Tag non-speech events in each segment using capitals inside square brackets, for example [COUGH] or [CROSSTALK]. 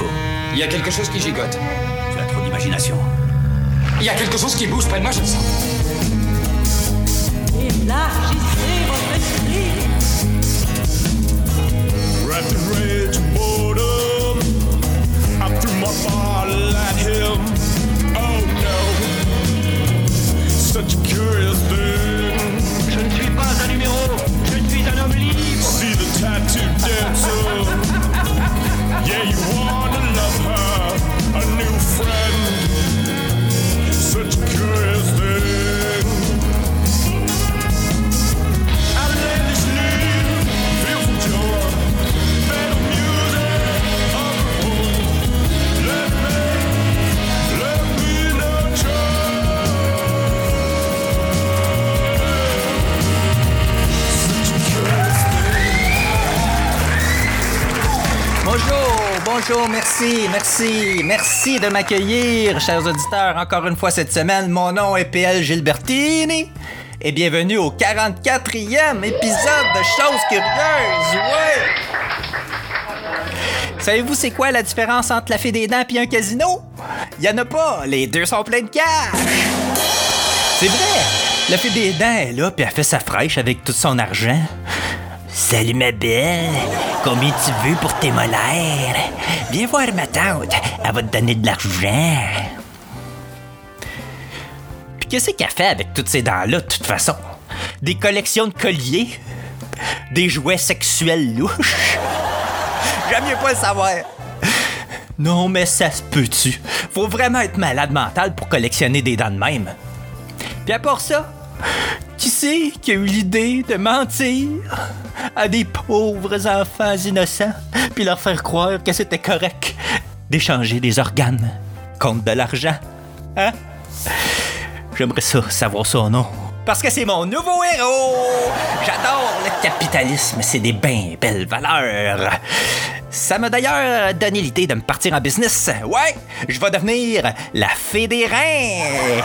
faut. Il y a quelque chose qui gigote. Tu as trop d'imagination. Il y a quelque chose qui bouge près de moi, je le sens. Élargissez votre esprit. In rage and boredom, I threw my bottle at him. Oh no, such a curious thing. Je ne suis pas un numéro, je suis un homme libre. See the tattoo dancer. [LAUGHS] Yeah, you wanna friend. Such a curious thing. Bonjour, merci, merci, merci de m'accueillir, chers auditeurs, encore une fois cette semaine. Mon nom est PL Gilbertini et bienvenue au 44e épisode de Choses Curieuses, ouais! Savez-vous c'est quoi la différence entre la fée des dents et un casino? Y en a pas, les deux sont pleins de cash! C'est vrai! La fée des dents est là, puis elle fait sa fraîche avec tout son argent. Salut ma belle, combien tu veux pour tes molaires? Viens voir ma tante, elle va te donner de l'argent. Puis qu'est-ce qu'elle fait avec toutes ces dents-là, de toute façon? Des collections de colliers? Des jouets sexuels louches? J'aime mieux pas le savoir. Non, mais ça se peut-tu? Faut vraiment être malade mental pour collectionner des dents de même. Puis à part ça, qui c'est qui a eu l'idée de mentir à des pauvres enfants innocents puis leur faire croire que c'était correct d'échanger des organes contre de l'argent? Hein? J'aimerais ça, savoir son nom. Parce que c'est mon nouveau héros! J'adore le capitalisme, c'est des bien belles valeurs. Ça m'a d'ailleurs donné l'idée de me partir en business. Ouais, je vais devenir la fée des reins.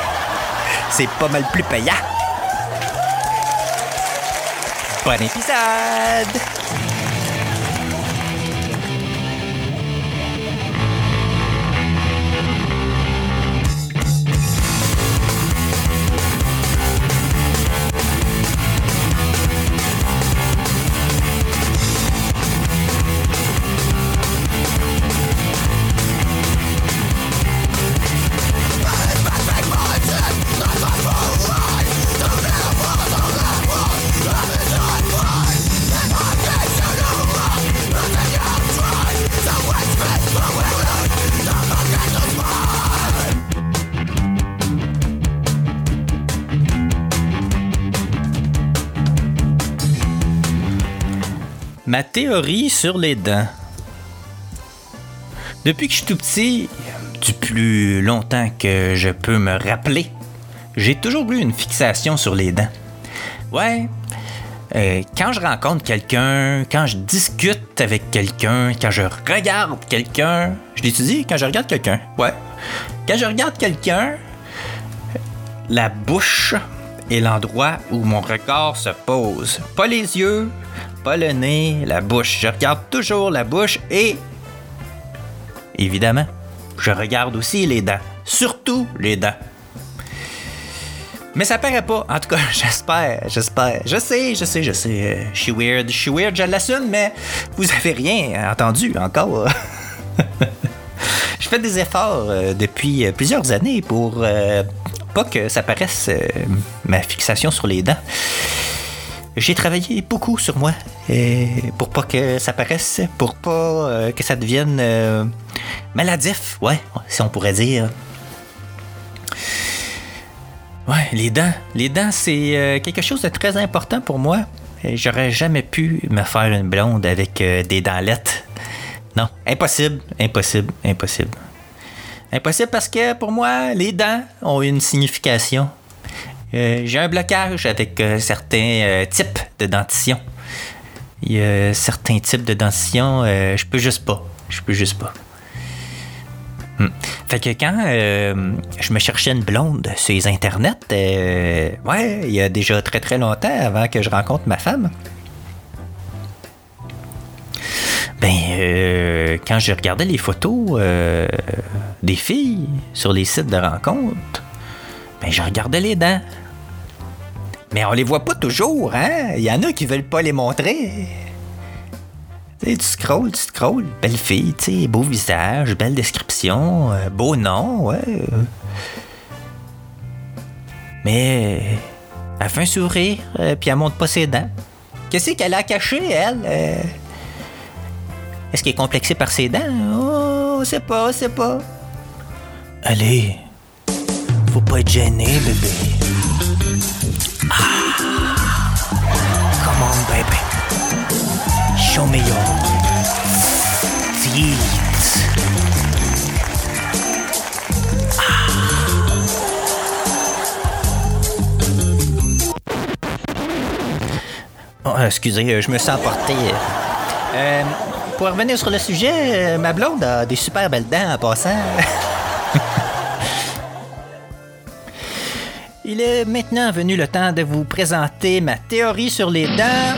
C'est pas mal plus payant. Bon épisode! Ma théorie sur les dents. Depuis que je suis tout petit, du plus longtemps que je peux me rappeler, j'ai toujours eu une fixation sur les dents. Ouais, euh, quand je rencontre quelqu'un, quand je discute avec quelqu'un, quand je regarde quelqu'un, je l'étudie quand je regarde quelqu'un. Ouais. Quand je regarde quelqu'un, la bouche est l'endroit où mon regard se pose. Pas les yeux, pas le nez, la bouche. Je regarde toujours la bouche et évidemment, je regarde aussi les dents. Surtout les dents. Mais ça paraît pas. En tout cas, [LAUGHS] j'espère, j'espère. Je sais, je sais, je sais. Je suis weird, je suis weird, je l'assume, mais vous avez rien entendu encore. [LAUGHS] je fais des efforts euh, depuis euh, plusieurs années pour euh, pas que ça paraisse ma fixation sur les dents. J'ai travaillé beaucoup sur moi pour pas que ça paraisse, pour pas euh, que ça devienne euh, maladif, ouais, si on pourrait dire. Ouais, les dents. Les dents, c'est euh, quelque chose de très important pour moi. J'aurais jamais pu me faire une blonde avec des dentlettes. Non, impossible, impossible, impossible. Impossible parce que pour moi, les dents ont une signification. Euh, J'ai un blocage avec euh, certains euh, types de dentition. Il y a certains types de dentition, je peux juste pas. Je peux juste pas. Hmm. Fait que quand je me cherchais une blonde sur les internets, ouais, il y a déjà très très longtemps avant que je rencontre ma femme. Ben euh, quand je regardais les photos des filles sur les sites de rencontres, ben, je regardais les dents. Mais on les voit pas toujours, hein? Il y en a qui veulent pas les montrer. Tu sais, tu scrolls, tu scrolls. Belle fille, tu sais, beau visage, belle description, euh, beau nom, ouais. Mais elle fait un sourire, euh, puis elle montre pas ses dents. Qu'est-ce qu'elle a caché, elle? Euh, Est-ce qu'elle est complexée par ses dents? Oh, c'est pas, c'est pas. Allez, faut pas être gêné, bébé. Ah, come on, baby. Show me your teeth. Oh, excusez, je me sens porté. Euh, pour revenir sur le sujet, euh, ma blonde a des super belles dents en passant. [LAUGHS] Il est maintenant venu le temps de vous présenter ma théorie sur les dents.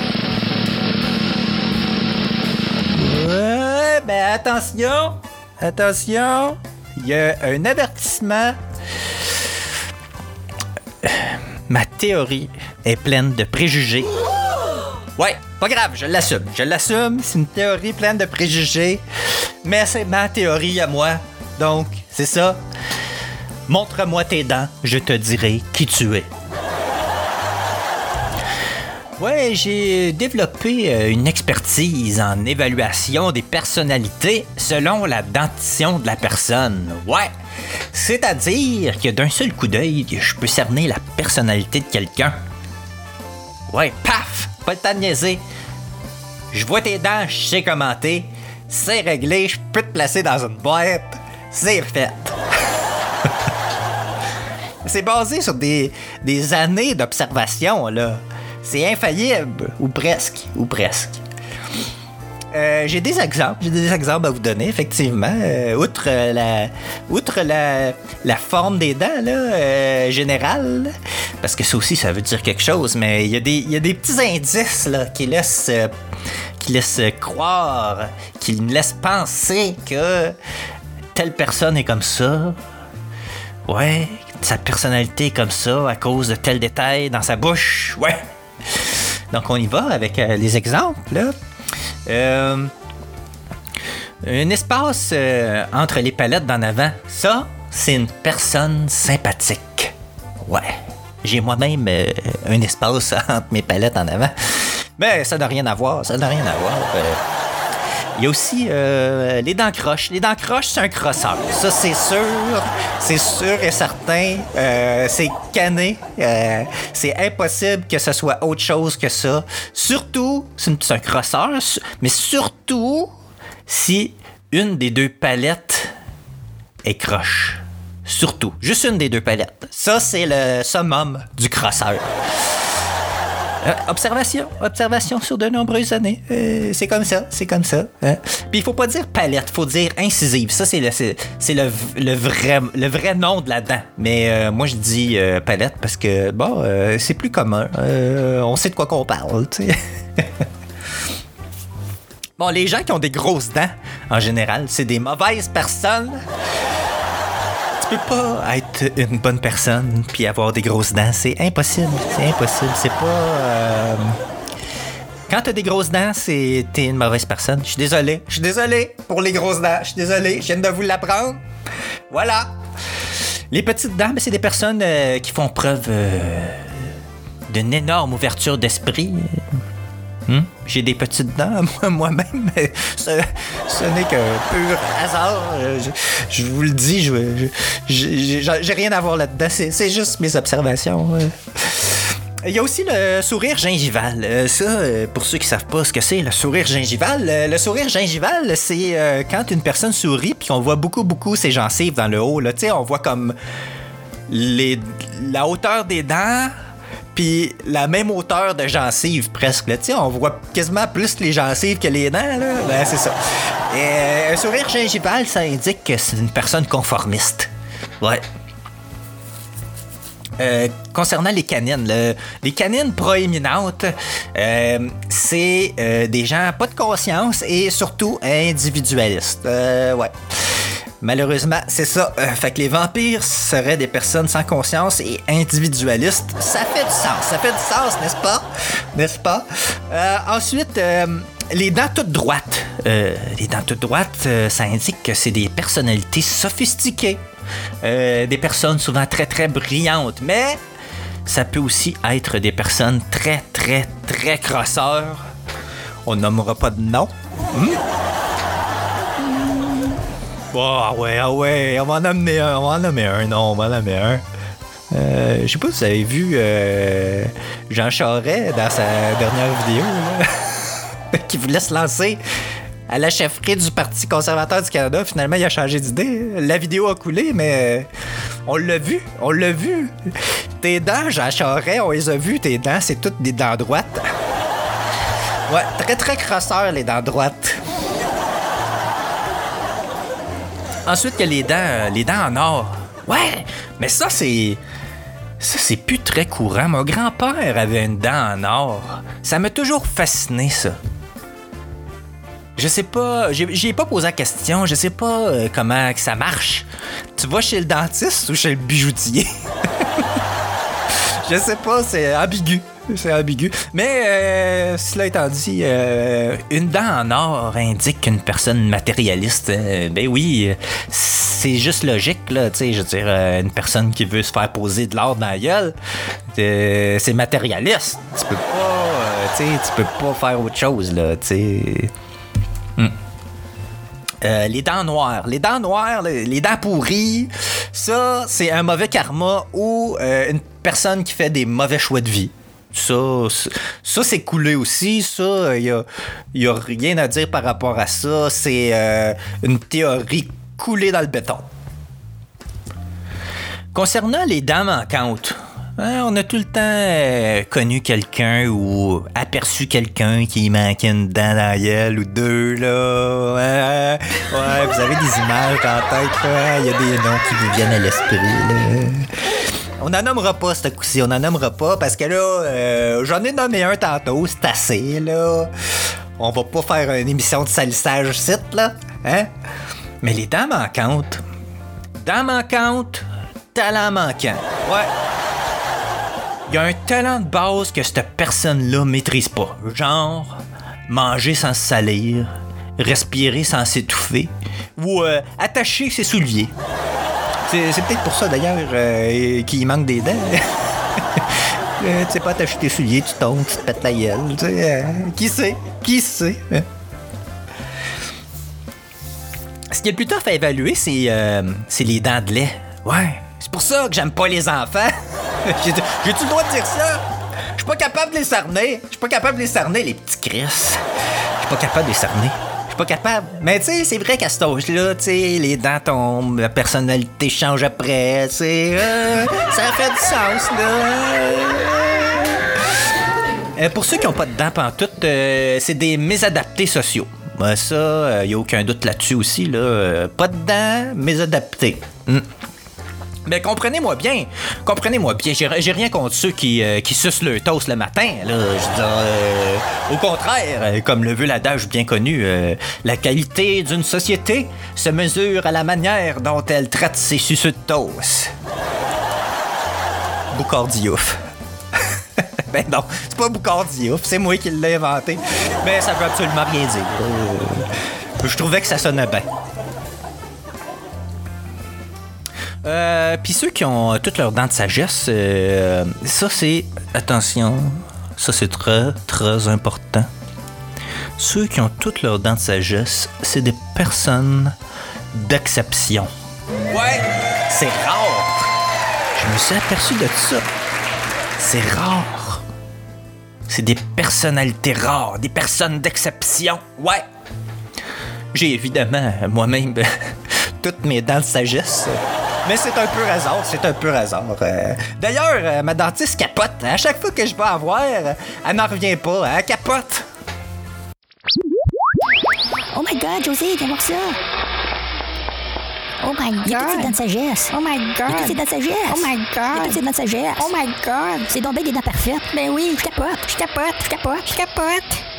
Ouais, ben attention, attention, il y a un avertissement. Ma théorie est pleine de préjugés. Ouais, pas grave, je l'assume. Je l'assume, c'est une théorie pleine de préjugés. Mais c'est ma théorie à moi. Donc, c'est ça. Montre-moi tes dents, je te dirai qui tu es. Ouais, j'ai développé euh, une expertise en évaluation des personnalités selon la dentition de la personne. Ouais. C'est-à-dire que d'un seul coup d'œil, je peux cerner la personnalité de quelqu'un. Ouais, paf! Pas de niaiser. Je vois tes dents, je sais commenter. C'est réglé, je peux te placer dans une boîte. C'est fait. C'est basé sur des, années d'observation, là. C'est infaillible, ou presque, ou presque. Euh, j'ai des exemples, j'ai des exemples à vous donner, effectivement. Euh, outre la, outre la, forme des dents, là, euh, générale, parce que ça aussi, ça veut dire quelque chose, mais il y, y a des petits indices, qui laissent, qui laissent croire, qui me laissent penser que telle personne est comme ça. Ouais, sa personnalité comme ça à cause de tel détail dans sa bouche. Ouais. Donc on y va avec euh, les exemples. Là. Euh, un espace euh, entre les palettes d'en avant. Ça, c'est une personne sympathique. Ouais. J'ai moi-même un espace [LAUGHS] entre mes palettes en avant. Mais ça n'a rien à voir. Ça n'a rien à voir. Il y a aussi euh, les dents croches. Les dents croches, c'est un crosseur. Ça, c'est sûr. C'est sûr et certain. Euh, c'est cané. Euh, c'est impossible que ce soit autre chose que ça. Surtout, c'est un crosseur, mais surtout si une des deux palettes est croche. Surtout. Juste une des deux palettes. Ça, c'est le summum du crosseur. Euh, observation, observation sur de nombreuses années. Euh, c'est comme ça, c'est comme ça. hein. Puis il faut pas dire palette, faut dire incisive. Ça c'est le c'est, le, le vrai le vrai nom de la dent. Mais euh, moi je dis palette parce que bon, c'est plus commun. On sait de quoi qu'on parle. [LAUGHS] Bon, les gens qui ont des grosses dents, en général, c'est des mauvaises personnes. Tu peux pas être une bonne personne puis avoir des grosses dents. C'est impossible. C'est impossible. C'est pas. euh, Quand t'as des grosses dents, c'est t'es une mauvaise personne. Je suis désolé. Je suis désolé pour les grosses dents. Je suis désolé. Je viens de vous l'apprendre. Voilà. Les petites dents, ben, c'est des personnes euh, qui font preuve euh, d'une énorme ouverture d'esprit. Hmm? J'ai des petites dents, [LAUGHS] moi- moi-même, mais ce, n'est qu'un pur hasard. Euh, Je, vous le dis, je, j'ai rien à voir là-dedans. C'est juste mes observations. Il y a aussi le sourire gingival. Euh, ça, euh, pour ceux qui savent pas ce que c'est, le sourire gingival. le sourire gingival, c'est quand une personne sourit puis qu'on voit beaucoup, beaucoup ses gencives dans le haut. Là. On voit comme les, la hauteur des dents, puis la même hauteur de gencives presque. Là. On voit quasiment plus les gencives que les dents. Là. Ben, c'est ça. Euh, un sourire gingival, ça indique que c'est une personne conformiste. Ouais. euh, concernant les canines, le- les canines proéminentes, euh, c'est des gens pas de conscience et surtout individualistes. Ouais. Malheureusement, c'est ça. Euh, fait que les vampires seraient des personnes sans conscience et individualistes. Ça fait du sens. Ça fait du sens, n'est-ce pas? N'est-ce pas? Euh, ensuite, euh, les dents toutes droites. Les dents toutes droites, ça indique que c'est des personnalités sophistiquées. Des personnes souvent très, très brillantes. Mais ça peut aussi être des personnes très, très, très crosseurs. On nommera pas de nom. Ah ouais, ah ouais, on va en amener un, on va en nommer un, non, on va en nommer un. Euh, je sais pas si vous avez vu euh, Jean Charest dans sa dernière vidéo, [LAUGHS] qui voulait se lancer à la chefferie du Parti conservateur du Canada. Finalement, il a changé d'idée. La vidéo a coulé, mais euh, on l'a vu, on l'a vu. Tes dents, Jean Charest, on les a vues, tes dents, c'est toutes des dents droites. Ouais, très très crosseur les dents droites. Ensuite, il y a les dents, euh, les dents en or. Ouais, mais ça, c'est. Ça, c'est plus très courant. Mon grand-père avait une dent en or. Ça m'a toujours fasciné, ça. Je sais pas, j'ai pas posé la question, je sais pas euh, comment que ça marche. Tu vas chez le dentiste ou chez le bijoutier? [LAUGHS] je sais pas, c'est ambigu. C'est ambigu. Mais euh, cela étant dit, euh, une dent en or indique qu'une personne matérialiste. euh, ben oui, euh, c'est juste logique, là. Tu sais, je veux dire, une personne qui veut se faire poser de l'or dans la gueule, c'est matérialiste. Tu peux pas, tu peux pas faire autre chose, là. Tu sais. Euh, les dents noires. Les dents noires, les, dents pourries, ça, c'est un mauvais karma ou une personne qui fait des mauvais choix de vie. Ça, ça c'est coulé aussi. Ça, il n'y a, a rien à dire par rapport à ça. C'est euh, une théorie coulée dans le béton. Concernant les dents manquantes, hein, on a tout le temps euh, connu quelqu'un ou aperçu quelqu'un qui manquait une dent dans gueule ou deux, là. Ouais, vous avez des images en tête. Il y a des noms qui vous viennent à l'esprit. On n'en nommera pas ce coup-ci, on n'en nommera pas parce que là, euh, j'en ai nommé un tantôt, c'est assez, là. On va pas faire une émission de salissage site, là, hein? Mais les dents manquantes, dents manquantes, talent manquant. Ouais. Il y a un talent de base que cette personne-là maîtrise pas. Genre, manger sans se salir, respirer sans s'étouffer, ou euh, attacher ses souliers. C'est peut-être pour ça d'ailleurs euh, qu'il manque des dents. [LAUGHS] Euh, tu sais pas attacher tes souliers, tu tombes, tu te pètes la gueule. euh, qui sait? Qui sait? hein? Ce qui est plus tough à évaluer, c'est les dents de lait. Ouais. C'est pour ça que j'aime pas les enfants. [LAUGHS] J'ai- J'ai-tu le droit de dire ça? Je suis pas capable de les cerner. Je suis pas capable de les cerner, les petits Chris. Je suis pas capable de les cerner. Pas capable. Mais tu sais, c'est vrai qu'à cet âge-là, tu sais, les dents tombent, la personnalité change après, tu euh, ça fait du sens, là. Euh, pour ceux qui n'ont pas de dents pantoute, euh, c'est des mésadaptés sociaux. Ben, ça, il n'y a aucun doute là-dessus aussi. Là. Euh, pas de dents, mésadaptés. Hmm. Mais comprenez-moi bien, comprenez-moi bien, j'ai rien contre ceux qui, euh, sucent le toast le matin. Là. Je euh, au contraire, euh, comme le veut l'adage bien connu, euh, la qualité d'une société se mesure à la manière dont elle traite ses suceux de toast. Boucardiouf. [LAUGHS] ben non, c'est pas Boucardiouf, c'est moi qui l'ai inventé. Mais ça veut absolument rien dire. Je trouvais que ça sonnait bien. Euh, Puis ceux qui ont euh, toutes leurs dents de sagesse, euh, ça c'est. Attention, ça c'est très, très important. Ceux qui ont toutes leurs dents de sagesse, c'est des personnes d'exception. Ouais, c'est rare. Je me suis aperçu de ça. C'est rare. C'est des personnalités rares, des personnes d'exception. Ouais. J'ai évidemment moi-même [LAUGHS] toutes mes dents de sagesse. Mais c'est un peu hasard, c'est un peu hasard. Euh, D'ailleurs, euh, ma dentiste capote. À chaque fois que je vais en voir, elle n'en revient pas. Elle capote. Oh my god, José, viens voir ça! Oh my god. Il y a toutes ces dents de sagesse. Oh my god. Il y a toutes ces dents de sagesse. Oh my god. Il y a toutes ces dents de sagesse. Oh my god. C'est donc bien des dents parfaites. Ben oui, je capote, je capote, je capote, je capote.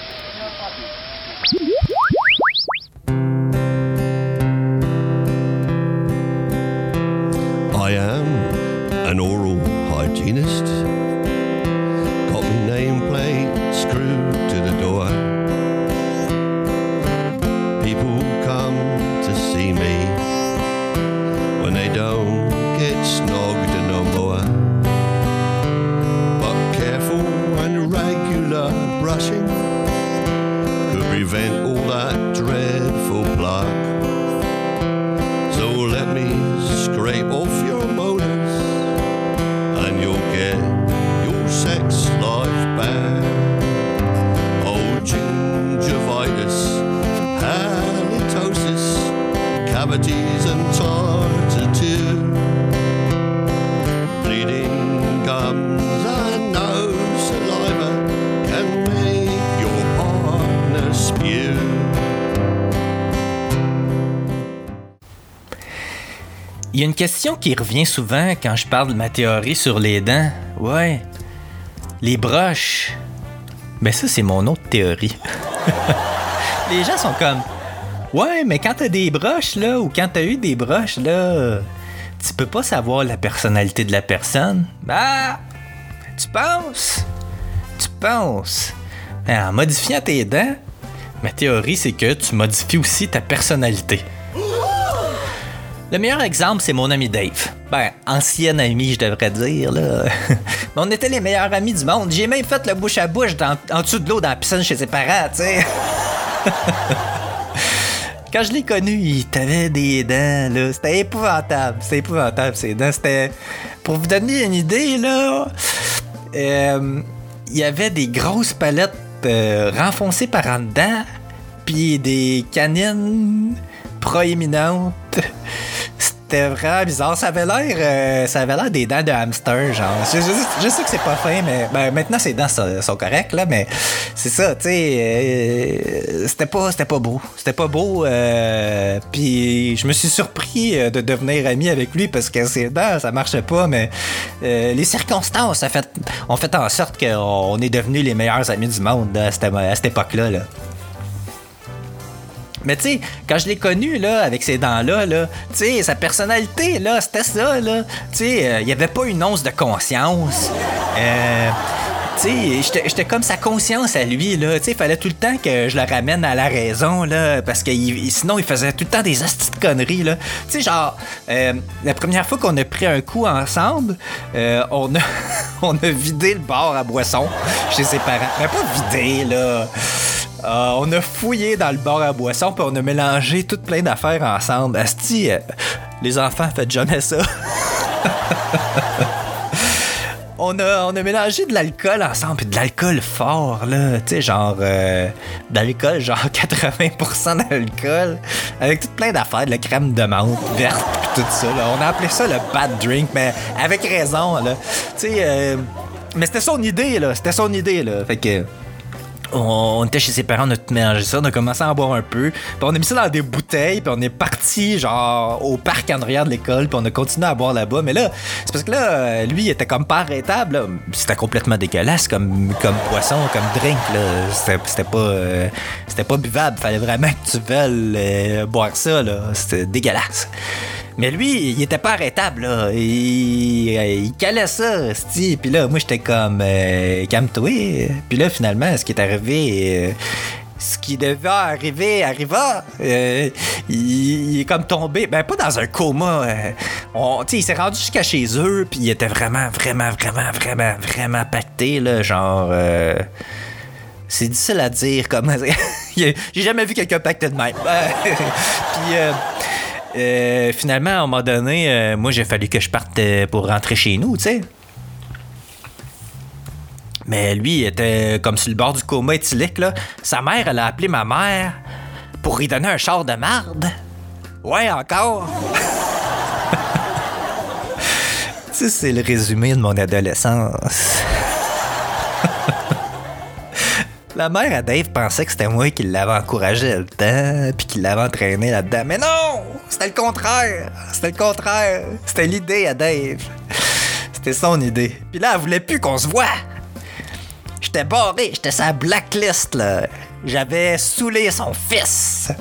Il y a une question qui revient souvent quand je parle de ma théorie sur les dents. Ouais. Les broches. Ben ça, c'est mon autre théorie. [LAUGHS] les gens sont comme... Ouais, mais quand t'as des broches, là, ou quand t'as eu des broches, là, tu peux pas savoir la personnalité de la personne. Bah, tu penses? Tu penses? En modifiant tes dents, ma théorie, c'est que tu modifies aussi ta personnalité. Le meilleur exemple, c'est mon ami Dave. Ben, ancien ami, je devrais dire, là. [LAUGHS] Mais on était les meilleurs amis du monde. J'ai même fait le bouche à bouche dans- en dessous de l'eau dans la piscine chez ses parents, tu sais. [LAUGHS] Quand je l'ai connu, il avait des dents, là. C'était épouvantable. C'était épouvantable, ses dents. C'était. Pour vous donner une idée, là. euh, il y avait des grosses palettes euh, renfoncées par en dedans, puis des canines proéminentes. C'était vraiment bizarre. Ça avait l'air, euh, ça avait l'air des dents de hamster, genre. Je, sais que c'est pas fin, mais ben, maintenant ses dents sont, correctes là, mais c'est ça, tu sais. euh, c'était pas, pas beau. C'était pas beau. euh, Puis je me suis surpris de devenir ami avec lui parce que ses dents, ça marchait pas, mais les circonstances fait, ont fait en sorte qu'on est devenus les meilleurs amis du monde à cette, à cette époque-là. Là. Mais tu sais, quand je l'ai connu, là, avec ces dents-là, là, tu sais, sa personnalité, là, c'était ça, là. Tu sais, euh, il n'y avait pas une once de conscience. Euh, sais, j'étais- comme sa conscience à lui, là. Tu sais, il fallait tout le temps que je le ramène à la raison, là, parce que sinon, il faisait tout le temps des astuces de conneries, là. Tu sais, genre, euh, la première fois qu'on a pris un coup ensemble, euh, on, a, [LAUGHS] on a vidé le bar à boisson chez ses parents. Mais pas vidé, là. Euh, on a fouillé dans le bar à boisson puis on a mélangé tout plein d'affaires ensemble. Asti, euh, les enfants, faites jamais ça. [LAUGHS] on, a, on a mélangé de l'alcool ensemble, puis de l'alcool fort, là. Tu sais, genre. euh, de l'alcool, genre [LAUGHS] 80% d'alcool. Avec tout plein d'affaires, de la crème de menthe verte, tout ça. On a appelé ça le bad drink, mais avec raison, là. Tu sais. euh, mais c'était son idée, là. C'était son idée, là. Fait que on, était chez ses parents, on a tout mélangé ça, on a commencé à en boire un peu, puis on a mis ça dans des bouteilles, puis on est parti genre au parc en arrière de l'école, puis on a continué à boire là-bas. Mais là, c'est parce que là, euh, lui, il était comme pas arrêtable. C'était complètement dégueulasse comme, comme poisson, comme drink. C'était pas, euh, c'était pas buvable. Fallait vraiment que tu veuilles euh, boire ça. C'était dégueulasse. Mais lui, il était pas arrêtable, là. Il, il calait ça, c'ti. Puis là, moi, j'étais comme, euh, calme-toi. Puis là, finalement, ce qui est arrivé, euh, ce qui devait arriver arriva. Euh, il, est comme tombé, ben pas dans un coma. euh, on- il s'est rendu jusqu'à chez eux, puis il était vraiment, vraiment, vraiment, vraiment, vraiment pacté, là, genre. euh, c'est difficile à dire comment. [LAUGHS] J'ai jamais vu quelqu'un pacté de même. [LAUGHS] puis. Euh, finalement, à un moment donné, euh, moi, j'ai fallu que je parte euh, pour rentrer chez nous, tu sais. Mais lui, il était comme sur le bord du coma éthylique, là. Sa mère, elle a appelé ma mère pour lui donner un char de marde. Ouais, encore. [LAUGHS] Ça, c'est le résumé de mon adolescence. [LAUGHS] La mère à Dave pensait que c'était moi qui l'avais encouragé le temps, puis qui l'avais entraîné là-dedans. Mais non! C'était le contraire. C'était le contraire. C'était l'idée à Dave. C'était son idée. Puis là, elle voulait plus qu'on se voit. J'étais barré, j'étais sa blacklist, là. J'avais saoulé son fils.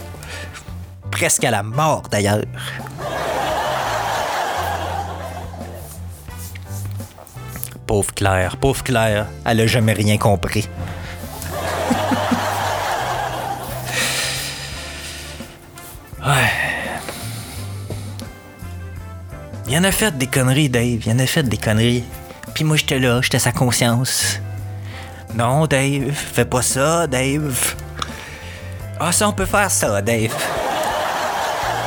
Presque à la mort, d'ailleurs. Pauvre Claire, pauvre Claire, elle a jamais rien compris. [LAUGHS] ouais. Il en a fait des conneries, Dave. Il en a fait des conneries. Puis moi, j'étais là, j'étais sa conscience. Non, Dave, fais pas ça, Dave. Ah, ça, on peut faire ça, Dave.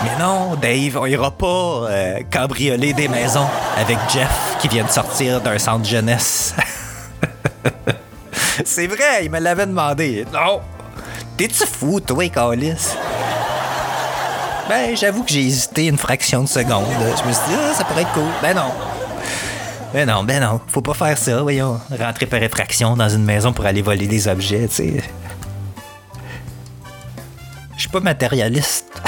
Mais non, Dave, on ira pas euh, cambrioler des maisons avec Jeff qui vient de sortir d'un centre jeunesse. [LAUGHS] C'est vrai, il me l'avait demandé. Non! T'es-tu fou, toi, Calis? Ben, j'avoue que j'ai hésité une fraction de seconde. Je me suis dit, ah, ça pourrait être cool. Ben non. Ben non, ben non. Faut pas faire ça, voyons. Rentrer par effraction dans une maison pour aller voler des objets, tu sais. Je suis pas matérialiste. [LAUGHS]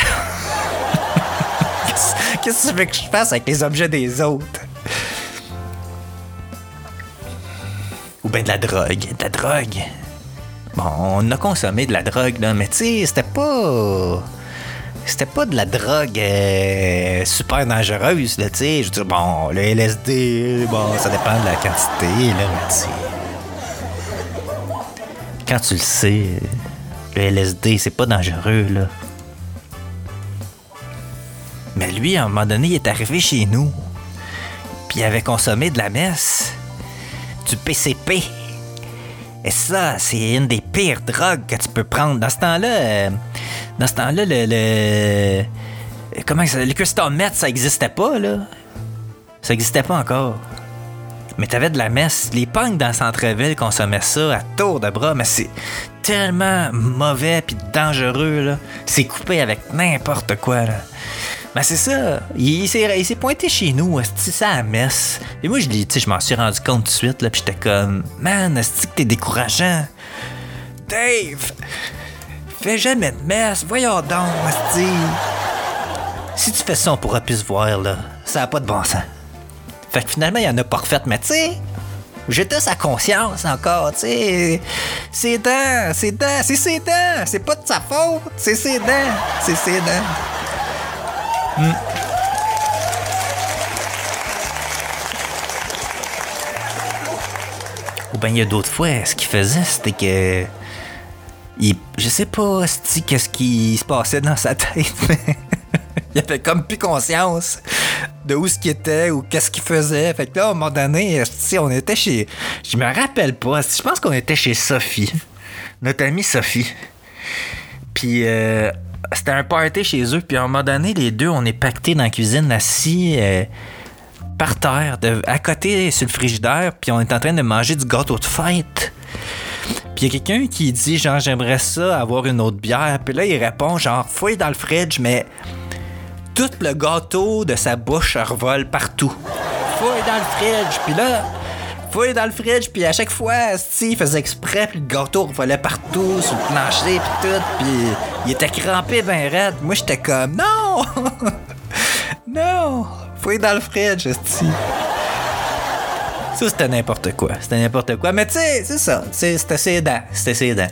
Qu'est-ce que tu veux que je fasse avec les objets des autres? Ou ben de la drogue. De la drogue. Bon, on a consommé de la drogue, là, mais tu sais, c'était pas. C'était pas de la drogue euh, super dangereuse, là, tu sais. Je veux dire, bon, le LSD, bon, ça dépend de la quantité, là, mais. Quand tu le sais, le LSD, c'est pas dangereux, là. Mais lui, à un moment donné, il est arrivé chez nous. Puis il avait consommé de la messe. Du PCP. Et ça, c'est une des pires drogues que tu peux prendre. Dans ce temps-là, euh, dans ce temps-là, le, le- Comment ça... Le crystal meth, ça existait pas, là. Ça existait pas encore. Mais t'avais de la messe. Les punks dans le centre-ville consommaient ça à tour de bras, mais c'est tellement mauvais puis dangereux, là. C'est coupé avec n'importe quoi, là. Ben c'est ça. Il, il s'est pointé chez nous, ça à messe. Et moi, je je m'en suis rendu compte tout de suite, là, puis j'étais comme, man, est-ce que t'es décourageant? Dave! Fais jamais de messe, voyons donc, esti. Si tu fais ça, on pourra plus se voir, là. Ça a pas de bon sens. Fait que finalement, il y en a pas refait, mais tu sais, j'étais sa conscience encore, tu sais. Ses dents, ses dents, c'est ses dents, c'est pas de sa faute, c'est ses dents, c'est ses dents. Ou ben il y a d'autres fois, ce qu'il faisait, c'était que. Je sais pas qu'est-ce qui se passait dans sa tête, [LAUGHS] mais il avait comme plus conscience de où ce qu'il était ou qu'est-ce qu'il faisait. Fait que là, à un moment donné, on était chez. Je me rappelle pas. Je pense qu'on était chez Sophie. Notre amie Sophie. Puis euh, c'était un party chez eux. Puis à un moment donné, les deux, on est pactés dans la cuisine, assis euh, par terre, à côté sur le frigidaire. Puis on est en train de manger du gâteau de fête. Il y a quelqu'un qui dit genre j'aimerais ça avoir une autre bière. Puis là il répond genre fouille dans le fridge, mais tout le gâteau de sa bouche revole partout. Fouille dans le fridge. Puis là fouille dans le fridge, puis à chaque fois, esti, il faisait exprès, puis le gâteau revolait partout, sur le plancher, puis tout, puis il était crampé ben raide. Moi, j'étais comme, non! [LAUGHS] non! Fouille dans le fridge, esti. C'était n'importe quoi. C'était n'importe quoi. Mais tu sais, c'est ça. C'était ses dents. C'était ses dents.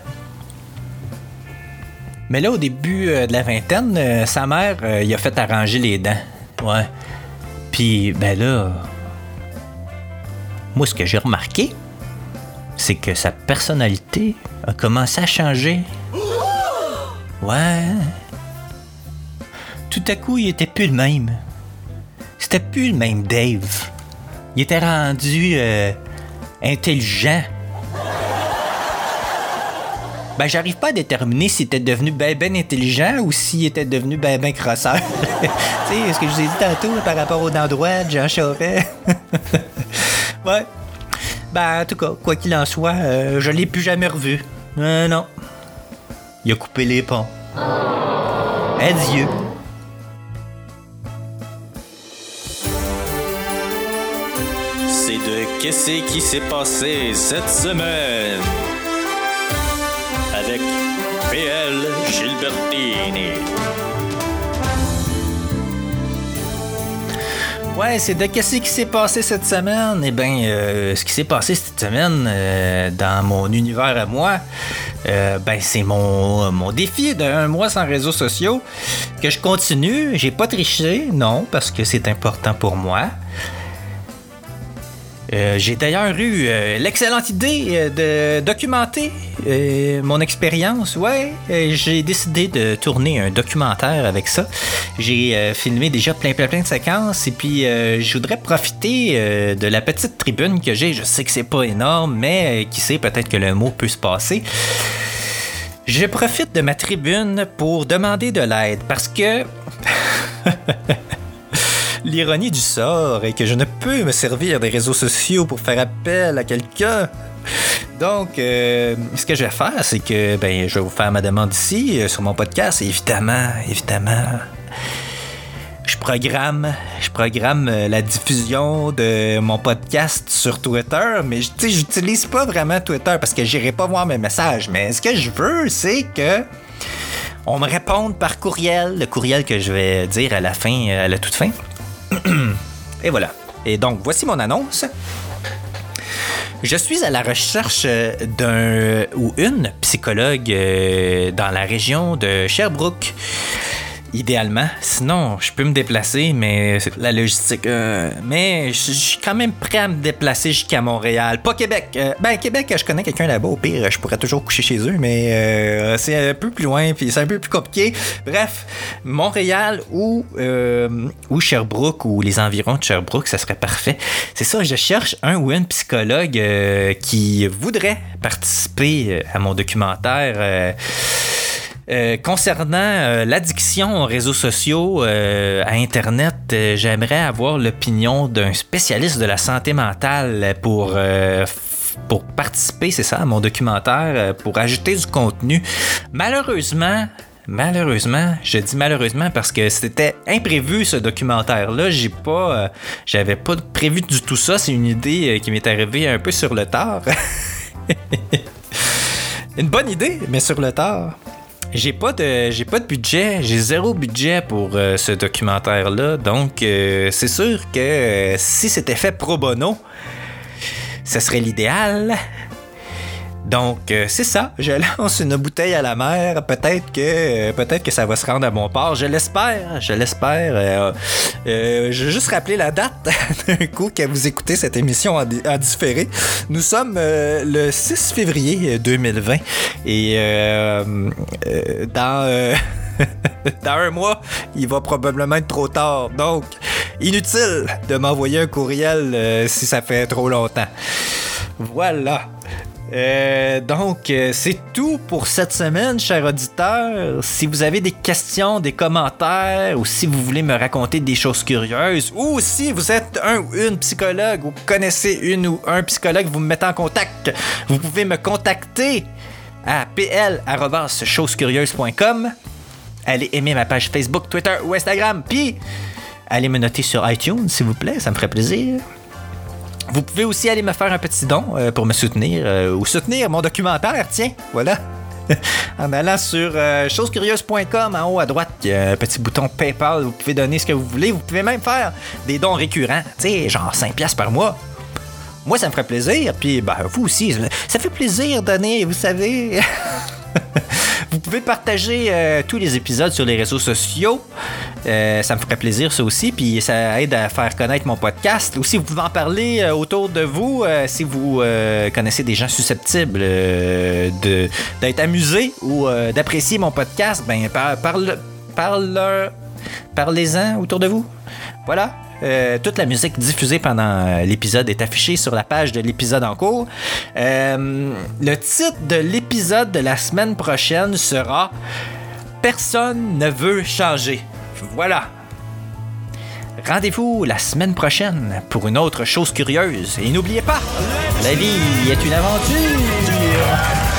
Mais là, au début euh, de la vingtaine, euh, sa mère, euh, il a fait arranger les dents. Ouais. Puis, ben là, moi, ce que j'ai remarqué, c'est que sa personnalité a commencé à changer. Ouais. Tout à coup, il était plus le même. C'était plus le même Dave. Il était rendu euh, intelligent. Ben, j'arrive pas à déterminer s'il était devenu ben ben intelligent ou s'il était devenu ben ben crosseur. [LAUGHS] tu sais, ce que je vous ai dit tantôt par rapport aux dents droites, Jean Charest. [LAUGHS] ouais. Ben, en tout cas, quoi qu'il en soit, euh, je l'ai plus jamais revu. Euh, non. Il a coupé les ponts. Adieu. De Qu'est-ce qui s'est passé cette semaine avec PL Gilbertini. Ouais, c'est de qu'est-ce qui s'est passé cette semaine? Eh bien, euh, ce qui s'est passé cette semaine euh, dans mon univers à moi, euh, ben c'est mon, mon défi d'un mois sans réseaux sociaux que je continue. J'ai pas triché, non, parce que c'est important pour moi. Euh, J'ai d'ailleurs eu euh, l'excellente idée euh, de documenter mon expérience. Ouais, j'ai décidé de tourner un documentaire avec ça. J'ai filmé déjà plein, plein, plein de séquences et puis je voudrais profiter de la petite tribune que j'ai. Je sais que c'est pas énorme, mais qui sait, peut-être que le mot peut se passer. Je profite de ma tribune pour demander de l'aide parce que [LAUGHS] L'ironie du sort est que je ne peux me servir des réseaux sociaux pour faire appel à quelqu'un. Donc, euh, ce que je vais faire, c'est que ben, je vais vous faire ma demande ici euh, sur mon podcast. Évidemment, évidemment, je programme, je programme euh, la diffusion de mon podcast sur Twitter, mais sais, j'utilise pas vraiment Twitter parce que j'irai pas voir mes messages. Mais ce que je veux, c'est que on me réponde par courriel, le courriel que je vais dire à la fin, à la toute fin. Et voilà. Et donc, voici mon annonce. Je suis à la recherche euh, d'un ou une psychologue euh, dans la région de Sherbrooke. Idéalement. Sinon, je peux me déplacer, mais c'est la logistique. euh, mais je suis quand même prêt à me déplacer jusqu'à Montréal. Pas Québec. Euh, ben, Québec, je connais quelqu'un là-bas. Au pire, je pourrais toujours coucher chez eux, mais euh, c'est un peu plus loin, puis c'est un peu plus compliqué. Bref, Montréal ou, ou Sherbrooke ou les environs de Sherbrooke, ça serait parfait. C'est ça, je cherche un ou une psychologue qui voudrait participer à mon documentaire. Euh, concernant euh, l'addiction aux réseaux sociaux, euh, à Internet, j'aimerais avoir l'opinion d'un spécialiste de la santé mentale pour, pour participer, c'est ça, à mon documentaire, pour ajouter du contenu. Malheureusement, Malheureusement, je dis malheureusement parce que c'était imprévu ce documentaire-là. J'ai pas, j'avais pas prévu du tout ça. C'est une idée qui m'est arrivée un peu sur le tard. [LAUGHS] une bonne idée, mais sur le tard. J'ai pas de j'ai pas de budget, j'ai zéro budget pour euh, ce documentaire là, donc euh, c'est sûr que euh, si c'était fait pro bono, ce serait l'idéal. Donc euh, c'est ça, je lance une bouteille à la mer, peut-être que euh, peut-être que ça va se rendre à bon port, je l'espère, je l'espère. Euh, je vais juste rappeler la date [LAUGHS] d'un coup que vous écoutez cette émission en, en différé. Nous sommes le 6 février 2020 et dans [LAUGHS] dans un mois, il va probablement être trop tard. Donc, inutile de m'envoyer un courriel si ça fait trop longtemps. Voilà. Euh, donc, euh, c'est tout pour cette semaine, chers auditeurs. Si vous avez des questions, des commentaires, ou si vous voulez me raconter des choses curieuses, ou si vous êtes un ou une psychologue, ou connaissez une ou un psychologue, vous me mettez en contact, vous pouvez me contacter à pl.chosecurieuses.com. Allez aimer ma page Facebook, Twitter ou Instagram, puis allez me noter sur iTunes, s'il vous plaît, ça me ferait plaisir. Vous pouvez aussi aller me faire un petit don euh, pour me soutenir euh, ou soutenir mon documentaire, tiens, voilà. [LAUGHS] en allant sur euh, chosecurieuse.com en haut à droite, il y a un petit bouton PayPal, vous pouvez donner ce que vous voulez, vous pouvez même faire des dons récurrents, tu sais, genre 5 pièces par mois. Moi, ça me ferait plaisir, puis ben, vous aussi, ça fait plaisir de donner, vous savez. [LAUGHS] Pouvez partager euh, tous les épisodes sur les réseaux sociaux. Euh, ça me ferait plaisir, ça aussi. Puis ça aide à faire connaître mon podcast. Aussi, vous pouvez en parler euh, autour de vous si vous connaissez des gens susceptibles d'être amusés ou d'apprécier mon podcast. Ben, par, parle, parle, parlez-en autour de vous. Voilà. Euh, toute la musique diffusée pendant euh, l'épisode est affichée sur la page de l'épisode en cours. Euh, le titre de l'épisode de la semaine prochaine sera Personne ne veut changer. Voilà. Rendez-vous la semaine prochaine pour une autre chose curieuse. Et n'oubliez pas, la vie est une aventure.